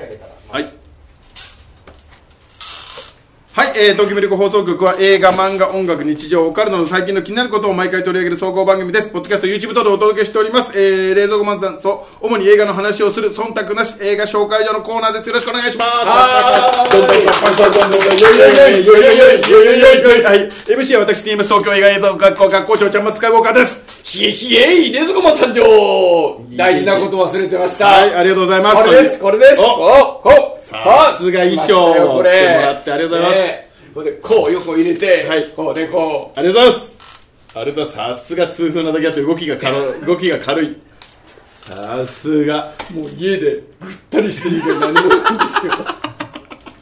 手挙げたらはいはい、えー、東京ミルク放送局は映画、漫画、音楽、日常、オカルトの最近の気になることを毎回取り上げる総合番組です。ポッドキャスト、YouTube 等でお届けしております。えー、冷蔵庫マンさんと、主に映画の話をする、忖度なし映画紹介所のコーナーです。よろしくお願いします。はい、MC は私、TMS 東京映画映像学校学校長ちゃんまつかいーカかです。ひえひえい冷蔵庫マン参上大事なこと忘れてました。はい、ありがとうございます。これですこれです。おさすが衣装来ましたよこれもらってありがとうございます。ねこれ。でこう横入れて、はい。こうでこありがとうございます。ありがとうございます。さすが痛風なだけあって動きが軽い、動きが軽い。さすが。うもう家でぐったりしてる以外何もないんですよ。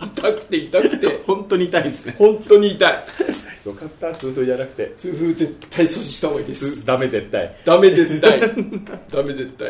痛くて痛くて。本当に痛いですね。本当に痛いよかった、痛風じゃなくて。痛風絶対阻止した方がいいです。つダメ絶対。ダメ絶対。ダメ絶対。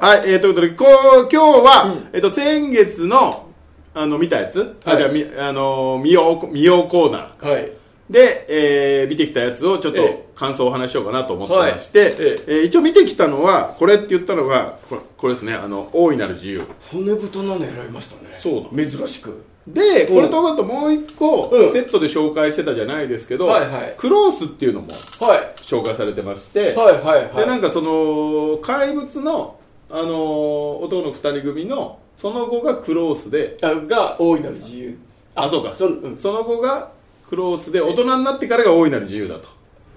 はい、えー、ということで、こう、今日は、えっ、と、先月の、あの、見たやつ、あ、はい。じゃあ、み、あのー、見よう、見ようコーナー。はいで、えー見てきたやつをちょっええ。と感想をお話ししようかなと思ってまして、はい。ええ。ー一応見てきたのは、これって言ったのが、これこれですね、あの、大いなる自由。骨太なの選びましたね。そうだ。珍しく。で、これとあともう一個、うん。セットで紹介してたじゃないですけど、はいはい。クロースっていうのもはい。紹介されてまして、はいはいはい。でなんかその怪物の、あのー男の二人組のその後がクロースであが大いなる自由。あそうか。そ,、うん、その後がクロースで大人になってからが大いなる自由だと。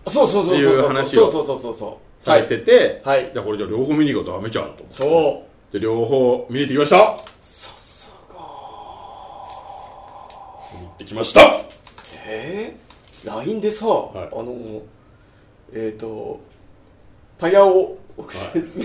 そうそうそうそう。いう話をそうそうそうそうそう。されてて、はい。じゃあこれじゃあ両方見に行こうと。ダメじゃんと。そう。で両方見に行ってきました。見に行ってきました。えー、LINE でさ、い。あのえっ、とパヤオ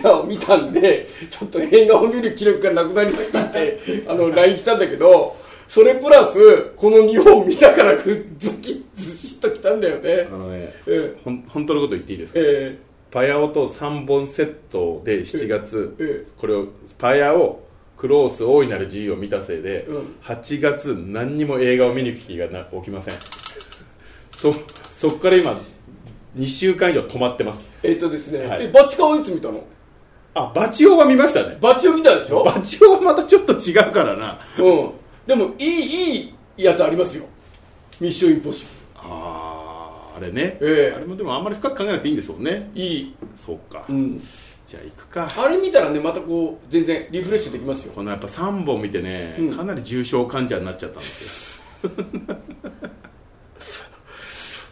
が 見たんでちょっと映画を見る気力がなくなりましたってあの LINE 来たんだけどそれプラスこの2本見たからズキズシッと来たんだよね。あのねえほん本当のこと言っていいですか？えパヤオと3本セットで7月、ええ。これをパヤオクロース大いなる自由を見たせいで、うん。8月何にも映画を見に行く気がな起きません。そそっから今2週間以上止まってます。えっとですね、はい。えバチカンはいつ見たの？あバチオは見ましたね。バチを見たでしょ？バチオはまたちょっと違うからな。うんでもいいいいやつありますよ。ミッションインポッシあーあれね、ええ。あれもでもあんまり深く考えなくていいんですもんね。ブルいい。そうか、うん。じゃあ行くか。あれ見たらねまたこう全然リフレッシュできますよ。このやっぱ3本見てね、うん。かなり重症患者になっちゃったんですよ。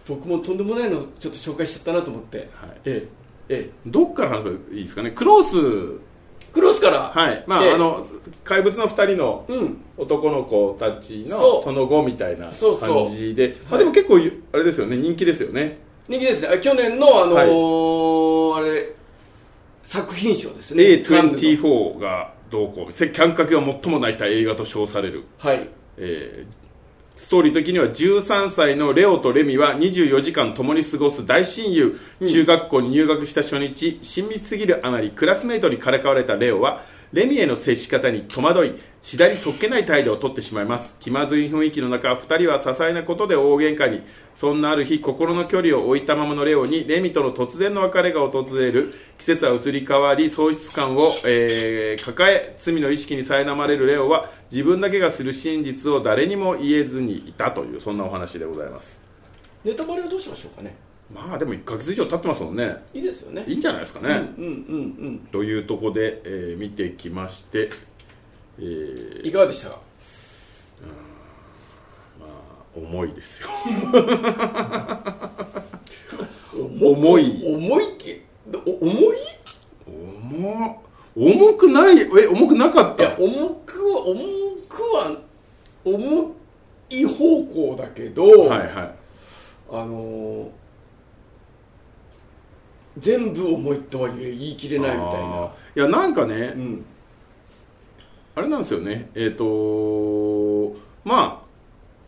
僕もとんでもないのちょっと紹介しちゃったなと思って、はい。ええ。ええ。どっから話せばいいですかね？クロースクロスから。はい。まあ、ええあの怪物の2人のうん。男の子たちのその後みたいな感じで。まあ、はい。でも結構あれですよね。人気ですよね。人気ですね。あ去年のあのーあれ作品賞ですね。カンヌの A24 が同行感覚が最も泣いた映画と称される、はい。えーストーリー的には13歳のレオとレミは24時間共に過ごす大親友、中学校に入学した初日親密すぎるあまりクラスメイトにからかわれたレオはレミへの接し方に戸惑い次第にそっけない態度をとってしまいます。気まずい雰囲気の中2人は些細なことで大喧嘩にそんなある日心の距離を置いたままのレオにレミとの突然の別れが訪れる。季節は移り変わり喪失感を、えー抱え罪の意識に苛まれる。レオは自分だけがする真実を誰にも言えずにいたというそんなお話でございます。ネタバレはどうしましょうかね。まあでも1ヶ月以上経ってますもんね。いいですよね。いいんじゃないですかね、うんうんうんというところで、えー見てきまして、えうんー。いかがでした？か重いですよ。重い。重い。け？お重い？重重くないえ重くなかっいやた重くは重くは重い方向だけど、はいはい。あのー全部重いとは言い切れないみたいあなー。いやなんかね、うんあれなんですよね。えっ、とまあ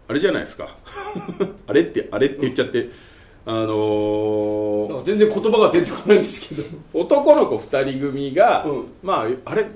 あれじゃないですか。あれってあれって言っちゃって、あのー全然言葉が出てこないんですけど。男の子2人組が、うん。まああれ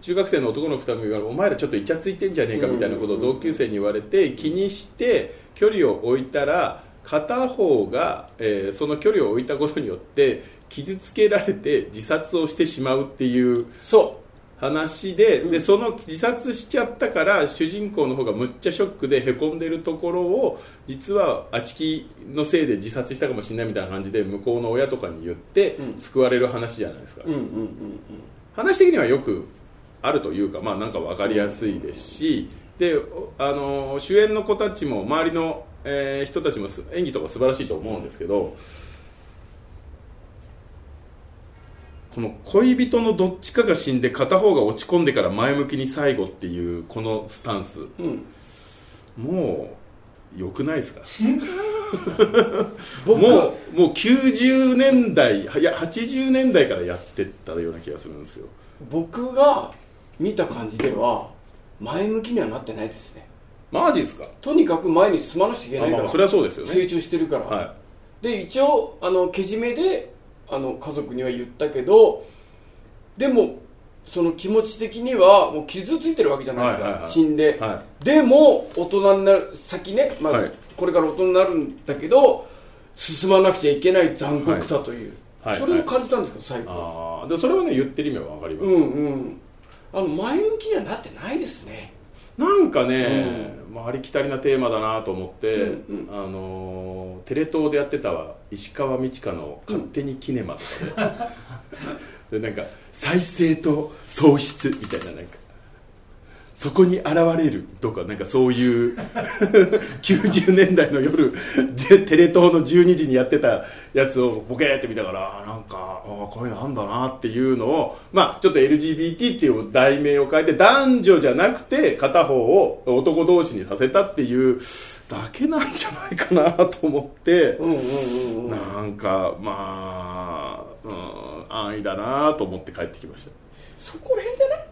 中学生の男の子2人組がお前らちょっとイチャついてんじゃねえかみたいなことを同級生に言われて気にして距離を置いたら片方が、えーその距離を置いたことによって傷つけられて自殺をしてしまうっていう。そ話で,、でその自殺しちゃったから主人公の方がむっちゃショックでへこんでるところを実はあちきのせいで自殺したかもしれないみたいな感じで向こうの親とかに言ってうん。救われる話じゃないですか、うんうんうん話的にはよくあるというか、まあ、なんか分かりやすいですしでおあの主演の子たちも周りの、えー人たちもす演技とか素晴らしいと思うんですけどこの恋人のどっちかが死んで片方が落ち込んでから前向きに最後っていうこのスタンス。うん。うんもう良くないですか？僕。もうもう90年代いや80年代からやってったような気がするんですよ。僕が見た感じでは前向きにはなってないですね。マジですか？とにかく前に進まなくちゃいけないから。あまあそれはそうですよね。成長してるから、はで一応あのけじめであの家族には言ったけどでもその気持ち的にはもう傷ついてるわけじゃないですか、はいはいはい。死んで、はでも大人になる先ね、まあはい。これから大人になるんだけど進まなくちゃいけない残酷さという、はい。それを感じたんですけど最後、ああでそれはね言ってる意味は分かります、うんうん。あの前向きにはなってないですね。なんかね、まあ、ありきたりなテーマだなと思って、うんあのーテレ東でやってたわ石川美智香の「勝手にキネマ」とかで, でなんか再生と喪失みたいななんかそこに現れるとかなんかそういう 90年代の夜でテレ東の12時にやってたやつをボケーって見たからあなんかあこういうのあんだなっていうのをまあちょっと LGBT っていう題名を変えて男女じゃなくて片方を男同士にさせたっていうだけなんじゃないかなと思ってうんうんうんうん。なんかまあ、うん、安易だなと思って帰ってきました。そこら辺じゃない？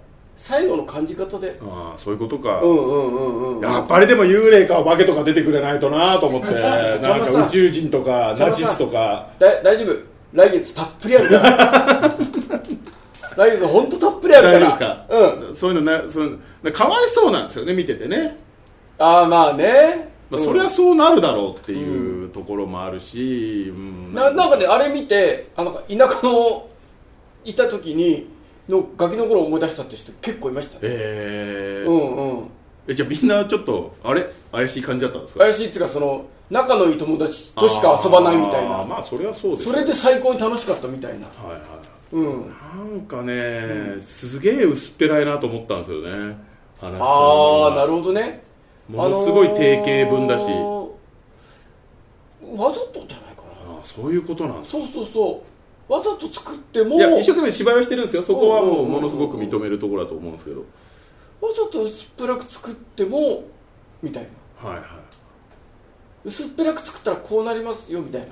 最後の感じ方で。ああそういうことか、うんうんうんうん。やっぱりでも幽霊かお化けとか出てくれないとなと思って。なんか宇宙人とかナチスとか。だ大丈夫。来月たっぷりあるから。来月本当たっぷりあるから。大丈夫ですか、うん。そういうのねそういうのかわいそうなんですよね見ててね、ああまあね、まあ、うん。そりゃそうなるだろうっていうところもあるし、うん。ななんかねあれ見てあの田舎のいた時にのガキの頃を思い出したって人結構いましたね。えー。うんうん。えじゃあみんなちょっとあれ？怪しい感じだったんですか？怪しいっつうかその仲のいい友達としか遊ばないみたいな。まあそれはそうですそれで最高に楽しかったみたいな。はいはいうん。なんかね、すげえ薄っぺらいなと思ったんですよね。話ああなるほどね。ものすごい定型文だし、あのーわざとじゃないかな。そういうことなんそうそうそうわざと作ってもいや一生懸命芝居はしてるんですよ。そこはもうものすごく認めるところだと思うんですけど。わざと薄っぺらく作ってもみたいな。はいはい。薄っぺらく作ったらこうなりますよみたいな。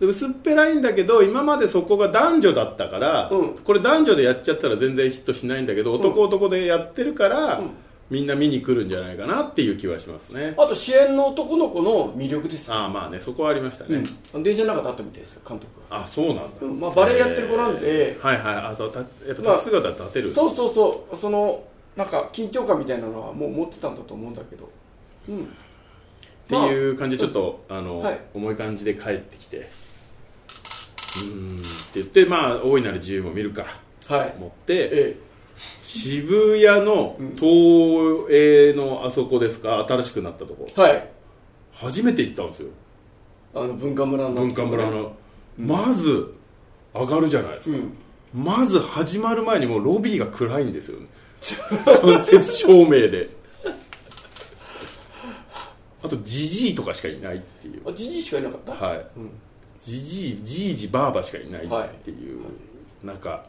で薄っぺらいんだけど今までそこが男女だったから、うん。これ男女でやっちゃったら全然ヒットしないんだけど男男でやってるから、うんみんな見に来るんじゃないかなっていう気はしますね。あと主演の男の子の魅力ですよ、ああまあねそこはありましたね、うん、電車の中であったみたいですよ監督があそうなんだ、うん。まあバレエやってる子なんで。えー。はいはい。あとたやっぱまあ立ち姿立てる、そうそうそう。そのなんか緊張感みたいなのはもう持ってたんだと思うんだけど。うん。っていう感じでちょっと、あの、はい。重い感じで帰ってきて。うーん。って言ってまあ大いなる自由も見るかはい。思ってえ渋谷の東映のあそこですか？新しくなったとこ。えはい。初めて行ったんですよ。あの文化村の。文化村の、まず上がるじゃないですか、うん。まず始まる前にもうロビーが暗いんですよね。間接照明で。あとジジイとかしかいないっていう。あじじいしかいなかった？はい。うん。じじいじいじばあばしかいないっていう、なんか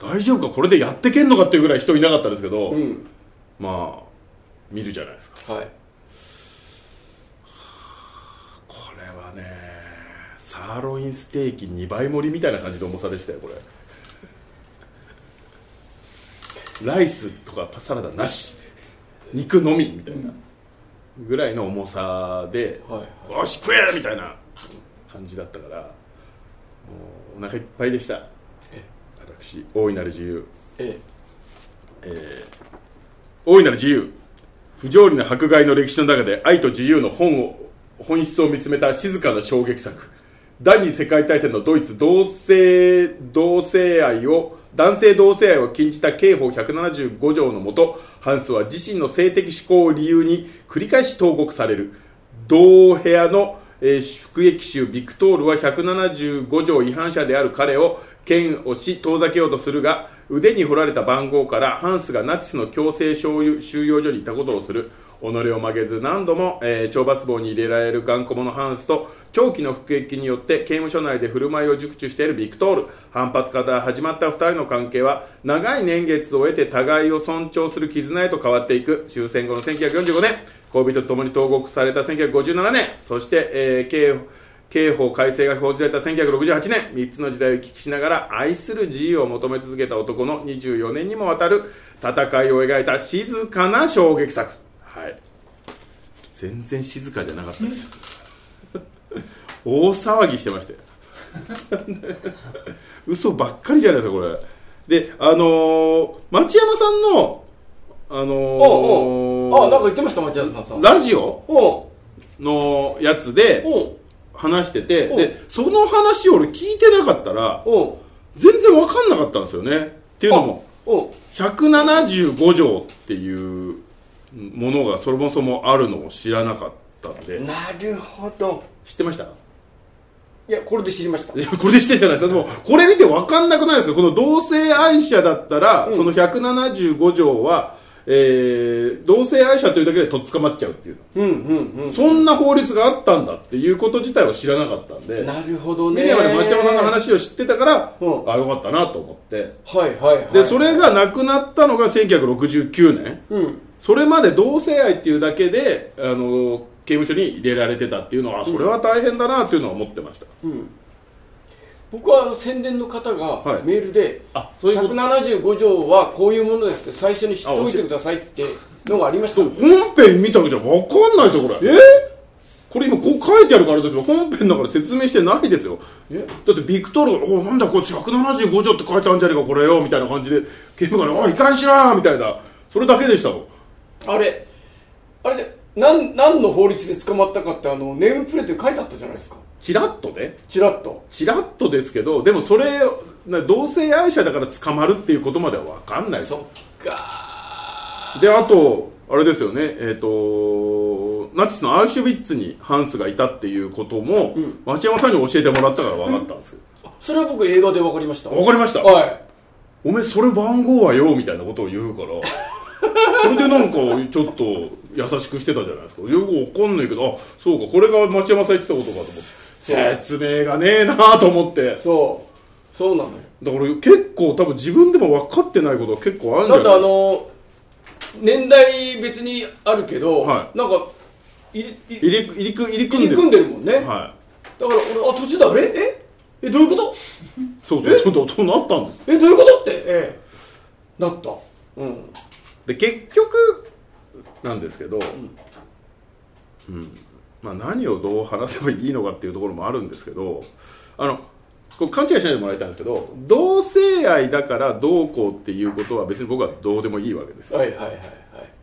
大丈夫かこれでやってけんのかっていうぐらい人いなかったですけど、うん。まあ見るじゃないですか。はい。これはねサーロインステーキ2倍盛りみたいな感じの重さでしたよこれ。ライスとかサラダなし。肉のみみたいなぐらいの重さではい。よし食えみたいな感じだったからもうお腹いっぱいでした。え私大いなる自由。ええ。ー大いなる自由。不条理な迫害の歴史の中で愛と自由の本を本質を見つめた静かな衝撃作。第二次世界大戦のドイツ同性同性愛を男性同性愛を禁じた刑法175条のもとハンスは自身の性的指向を理由に繰り返し投獄される。同部屋の、えー服役囚ビクトールは175条違反者である彼を剣をし遠ざけようとするが腕に彫られた番号からハンスがナチスの強制収容所にいたことをする。己を曲げず何度も、えー懲罰房に入れられる頑固者ハンスと長期の服役によって刑務所内で振る舞いを熟知しているビクトール。反発から始まった2人の関係は長い年月を得て互いを尊重する絆へと変わっていく。終戦後の1945年。恋人と共に投獄された1957年。そして、えー刑刑法改正が報じられた1968年3つの時代を行き来しながら愛する自由を求め続けた男の24年にもわたる戦いを描いた静かな衝撃作。はい。全然静かじゃなかったですよ。大騒ぎしてましたよ 嘘ばっかりじゃないですかこれ。であのー町山さんのあのーおうおう。あなんか言ってました町山さん。ラジオ？のやつでおう話してておでその話を俺聞いてなかったら全然分かんなかったんですよね。っていうのもおう。175条っていうものがそもそもあるのを知らなかったんで。なるほど。知ってました？いやこれで知りました。いやこれで知ってるじゃないですか。でもこれ見て分かんなくないですか？この同性愛者だったら、うん。その175条は、えー同性愛者というだけでとっ捕まっちゃうっていう。うんうんうん。そんな法律があったんだっていうこと自体を知らなかったんで。なるほどね。見てまで町山さんの話を知ってたから、うん。あよかったなと思って。はいはいはいでそれがなくなったのが1969年。うん。それまで同性愛っていうだけであの刑務所に入れられてたっていうのはそれは大変だなっていうのは思ってました、うん僕はあの宣伝の方はい。がメールであそういうこと。175条はこういうものですって最初に知っておいてくださいってのがありました。本編見たわけじゃ分かんないですよこれ。え？これ今こう書いてあるからだけど本編だから説明してないですよ。え？だってビクトールが「おなんだこれ175条って書いてあるんじゃねえかこれよ」みたいな感じで刑務官が「おいいかんしろ!」みたいな。それだけでしたもんあれあれでなん何の法律で捕まったかってあのネームプレートに書いてあったじゃないですかチラッとね。チラッと。チラッとですけどでもそれな同性愛者だから捕まるっていうことまでは分かんない。そっか。であとあれですよね。えっ、とナチスのアウシュビッツにハンスがいたっていうことも、うん。町山さんに教えてもらったから分かったんですよ。それは僕映画で分かりました。分かりました。はい。おめえそれ番号はよみたいなことを言うから それでなんかちょっと優しくしてたじゃないですか。よくわかんないけどあそうかこれが町山さん言ってたことかと思って説明がねえなと思って。そう。そうなのよ。だから結構多分自分でも分かってないことが結構あるんじゃないだってあの年代別にあるけど、はなんか入り入入り入り組んでる。り組んでるもんね、はい。だから俺あ途中だ。え？え？えどういうこと？そうそう。そうそうなったんです。えどういうこと？って。ええ。なった。うん。で結局なんですけど、うんまあ、何をどう話せばいいのかっていうところもあるんですけどあのこう勘違いしないでもらいたいんですけど同性愛だからどうこうっていうことは別に僕はどうでもいいわけですよ。はいはいはい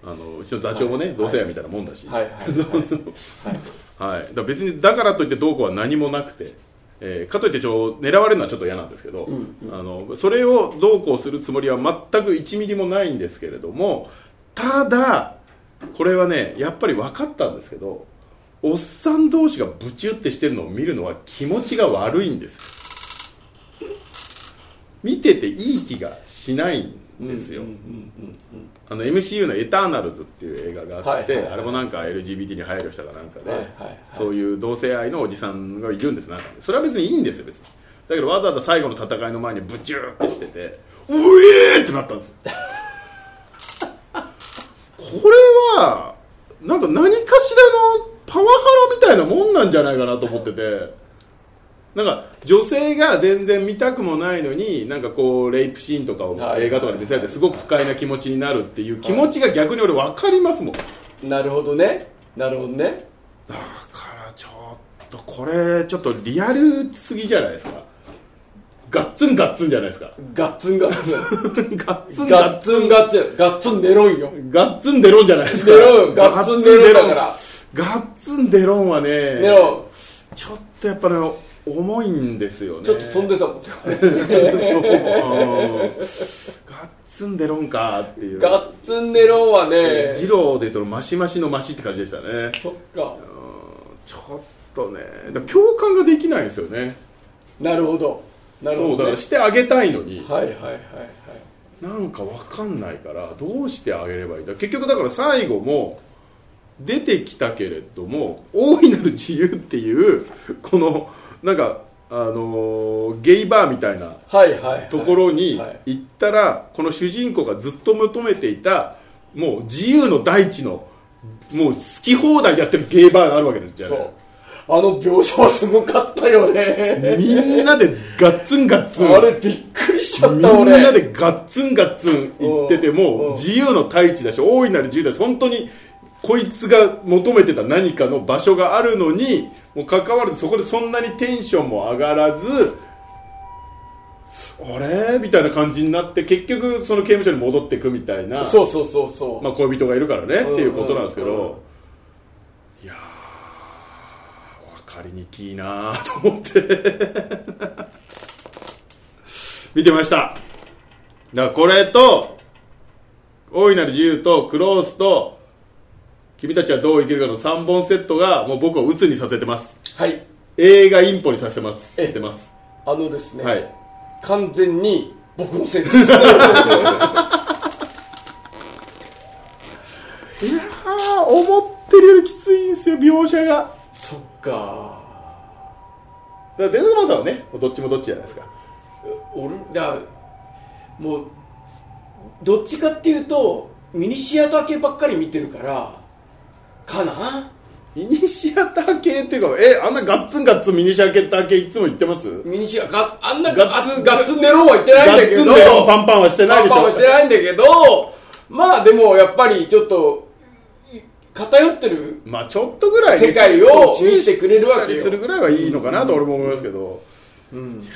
あのうちの座長もね、はい。同性愛みたいなもんだし、はいはいはいはい。はい、だ別にだからといってどうこうは何もなくて、えーかといってちょ狙われるのはちょっと嫌なんですけど、うんあのそれをどうこうするつもりは全く1ミリもないんですけれどもただこれはねやっぱり分かったんですけどおっさん同士がブチュってしてるのを見るのは気持ちが悪いんです。見てていい気がしないんですよ、MCU の「エターナルズ」っていう映画があって、はいはいはい。あれもなんか LGBT に配慮したかなんかで、はいはいはいそういう同性愛のおじさんがいるんです中にそれは別にいいんですよ別に。だけどわざわざ最後の戦いの前にブチューってしてて「おえー!」ってなったんですよ。これはなんか何かしらのパワハラみたいなもんなんじゃないかなと思ってて。なんか女性が全然見たくもないのになんかこうレイプシーンとかをはい映画とかで見せられてすごく不快な気持ちになるっていう気持ちが逆に俺分かりますもん。なるほどね。なるほどね。だからちょっとこれちょっとリアルすぎじゃないですか。ガッツンガッツンじゃないですか。ガッツンガッツン。ガッツンガガッツンガッツン。ガッツンネロンよ。ンガッツンデロンじゃないですか。ネロンガッツンネロンだからガッツンデロンはねネロちょっとやっぱね重いんですよね。ちょっと飛んでたもんガッツンでろんかっていう。ガッツンネロンはね。二郎で言うとマシマシのマシって感じでしたね。そっか。ちょっとね。共感ができないんですよね。なるほど。なるほど、ね、そうだからしてあげたいのに。はいはいはいはい。なんかわかんないからどうしてあげればいいんだ。結局だから最後も出てきたけれども大いなる自由っていうこのなんかあのーゲイバーみたいなところにはい行ったらこの主人公がずっと求めていたもう自由の大地のもう好き放題やってるゲイバーがあるわけですじゃないそう。あの描写はすごかったよね。みんなでガッツンガッツン。あれびっくりしちゃみんった俺。なでガッツンガッツン言っててうんもう自由の大地だし大いなる自由だし本当にこいつが求めてた何かの場所があるのにもう関わらずそこでそんなにテンションも上がらずあれ？みたいな感じになって結局その刑務所に戻っていくみたいなそうそうそうそう、まあ、恋人がいるからねっていうことなんですけど、うんうん。うんいやー分かりにきいなーと思って。見てました。だこれと大いなる自由とクロースと君たちはどう生きるかの3本セットがもう僕を鬱にさせてます。はい。映画インポにさせてます。えしてます。あのですね、はい。完全に僕のせいです。いやー思ってるよりきついんですよ描写が。そっか。だからデズマさんはねどっちもどっちじゃないですか。俺だもうどっちかっていうとミニシアター系ばっかり見てるからかな？ミニシアター系っていうかえあんなガッツンガッツンミニシアター系いつも言ってます？ミニシアがあんなガッツンガッツンネロンは言ってないんだけどガッツンでパンパンはしてないでしょ？パンパンはしてないんだけどまあでもやっぱりちょっと偏ってるまあちょっとぐらいね世界を注意見せてくれるわけよ。するぐらいはいいのかなと俺も思いますけど、うん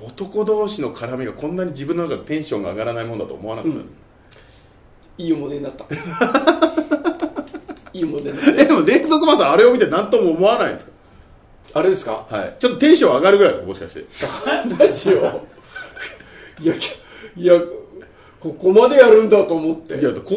男同士の絡みがこんなに自分の中でテンションが上がらないもんだと思わなかったです、いい思い出になった。いい思い出になっえてでも連続マさんあれを見て何とも思わないんですか？あれですか？はい。ちょっとテンション上がるぐらいですかもしかして。ラジオいやいやここまでやるんだと思って。いやここ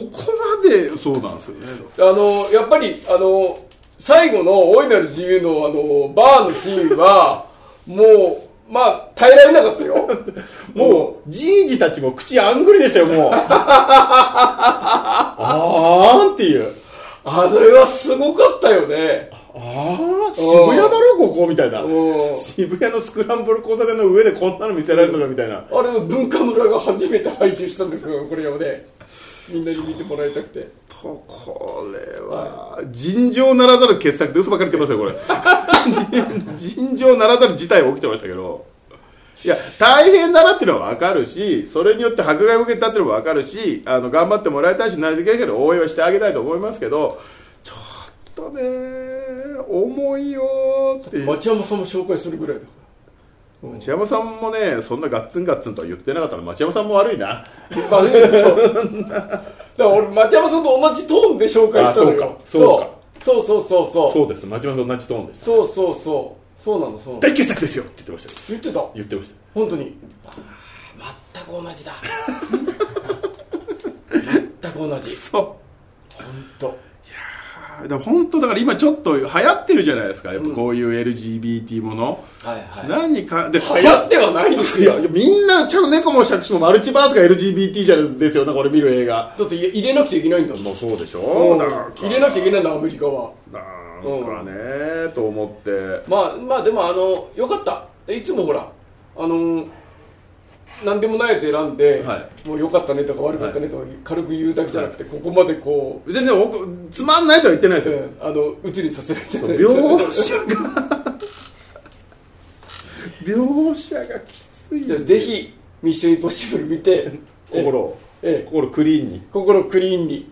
までそうなんですよね。あのやっぱりあの最後の大いなる自由のあのバーのシーンはもうまあ耐えられなかったよ もう、じいじたちも口あんぐりでしたよ、もう。あーんっていう。あそれはすごかったよねあー、渋谷だろ、ここみたいな。うん渋谷のスクランブル交差点の上でこんなの見せられるのかみたいな。あれ文化村が初めて配給したんですよこれをねみんなに見てもらいたくてとこれは、尋常ならざる傑作で嘘ばっかり言ってますよ、これ。尋常ならざる事態が起きてましたけど。いや、大変だなっていうのはわかるし、それによって迫害を受けたっていうのもわかるし、あの、頑張ってもらいたいし、なりできるけど応援はしてあげたいと思いますけど、ちょっとね、重いよーって。町山さんも紹介するぐらいだか町山さんもね、そんなガッツンガッツンとは言ってなかったの、町山さんも悪いな。から俺町山さんと同じトーンで紹介したのよ。あそうか。そうそう。そうそうそうそう。です、町山さんと同じトーンでした。そうそうそう。そうなのそうなの。大傑作ですよって言ってましたよ。言ってた？言ってました。本当に。全く同じだ。全く同じ。そう。本当本当だから今ちょっと流行ってるじゃないですか。やっぱこういう LGBT もの、はいはい。何かで流行ってはないですよ。みんなちゃんと猫も杓子もマルチバースが LGBT じゃですよなんか俺見る映画。だって入れなくちゃいけないんだもんそうでしょ？うん。なんか入れなくちゃいけないんだアメリカは。なんかねと思って。まあまあでもあのよかった。いつもほらあの何でもないやつ選んで、はもう良かったねとか悪かったねとか軽く言うだけじゃなくて、ここまでこ全然奥つまんないとは言ってないでう、す。ようんあの鬱にさせられてない描写が。描写がきつい。じゃあぜひ「ミッションインポッシブル」見て心をええ。心クリーンに。心クリーンに。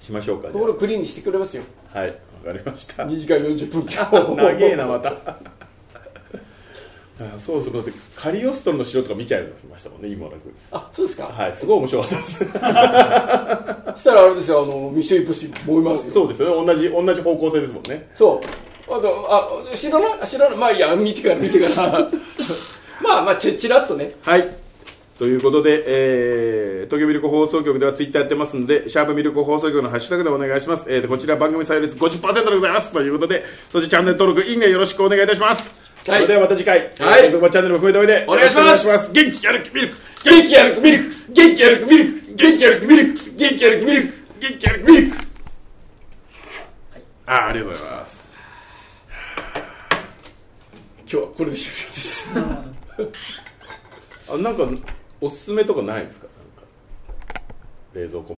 しましょうか心クリーンにしてくれますよ。あはいわかりました。2時間40分今長えなまたあそうそうだってカリオストロの城とか見ちゃいましたもんね今なくあそうですか、はいすごい面白かったです。そしたらあれですよあのミッションインポッシブル思いますよ。そうですよね。同じ同じ方向性ですもんね。そう。あとあ知らないあ知らないまあいいや見てから見てから。まあまあちちらっとね。はい。ということで、えー、東京ミルク放送局ではツイッターやってますんで、シャープミルク放送局のハッシュタグでお願いします。えーと、こちら番組採用率50%でございます。ということで、そしてチャンネル登録、いいねよろしくお願いいたします。はい。それではまた次回、はい。チャンネルも含めておいで、お願いします。よろくお願いします。元気やる気ミルク元気やるくミルク元気やるくミルク元気やるくミルク元気やるくミルク元気やる気ミルクあーありがとうございます。今日はこれで終了です。あなんか、おすすめとかないですか。冷蔵庫